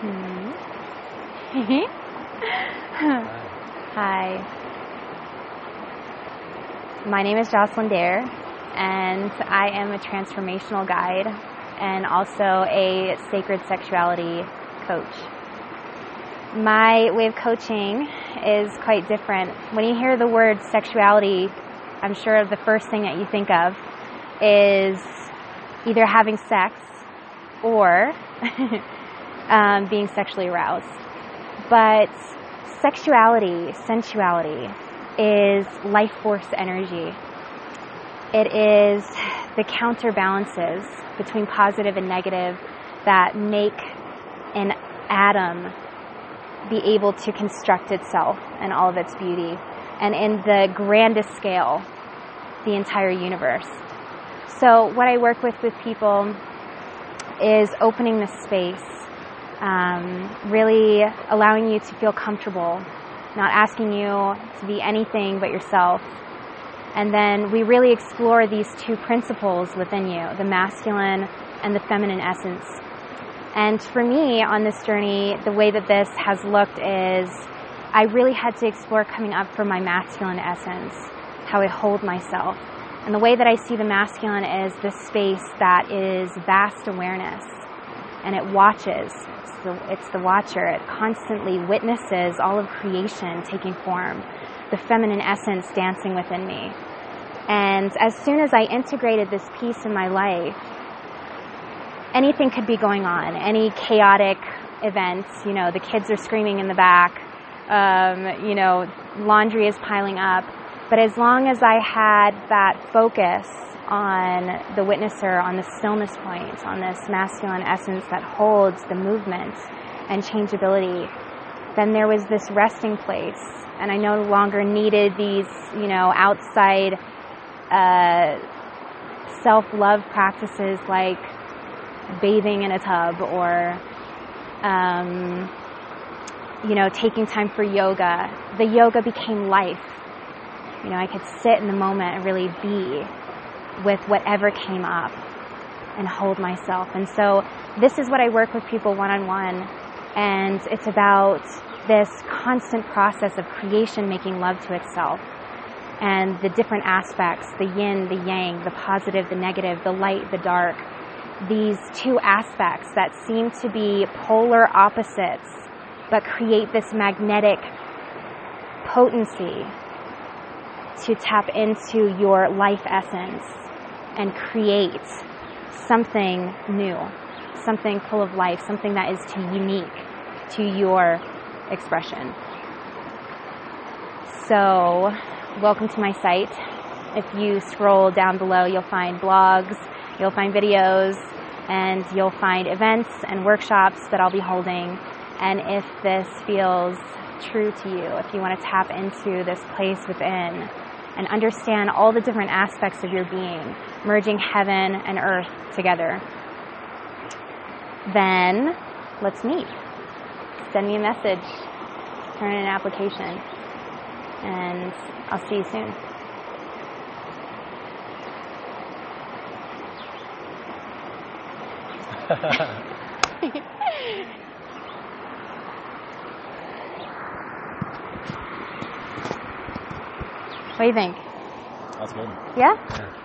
Hmm. Hi. My name is Jocelyn Dare, and I am a transformational guide and also a sacred sexuality coach. My way of coaching is quite different. When you hear the word sexuality, I'm sure the first thing that you think of is either having sex or um, being sexually aroused. But sexuality, sensuality, is life force energy. It is the counterbalances between positive and negative that make an atom be able to construct itself and all of its beauty. And in the grandest scale, the entire universe. So, what I work with with people is opening the space, um, really allowing you to feel comfortable, not asking you to be anything but yourself. And then we really explore these two principles within you the masculine and the feminine essence. And for me on this journey, the way that this has looked is I really had to explore coming up from my masculine essence, how I hold myself, and the way that I see the masculine is this space that is vast awareness and it watches. It's the, it's the watcher. It constantly witnesses all of creation taking form, the feminine essence dancing within me. And as soon as I integrated this piece in my life, anything could be going on, any chaotic events, you know, the kids are screaming in the back, um, you know, laundry is piling up but as long as I had that focus on the witnesser, on the stillness point, on this masculine essence that holds the movement and changeability, then there was this resting place. And I no longer needed these, you know, outside uh, self love practices like bathing in a tub or, um, you know, taking time for yoga. The yoga became life you know, I could sit in the moment and really be with whatever came up and hold myself. And so this is what I work with people one on one. And it's about this constant process of creation making love to itself and the different aspects the yin, the yang, the positive, the negative, the light, the dark. These two aspects that seem to be polar opposites but create this magnetic potency to tap into your life essence and create something new, something full of life, something that is too unique to your expression. So, welcome to my site. If you scroll down below, you'll find blogs, you'll find videos, and you'll find events and workshops that I'll be holding. And if this feels true to you, if you want to tap into this place within, and understand all the different aspects of your being, merging heaven and earth together, then let's meet. Send me a message, turn in an application, and I'll see you soon. What do you think? That's good. Yeah? Yeah.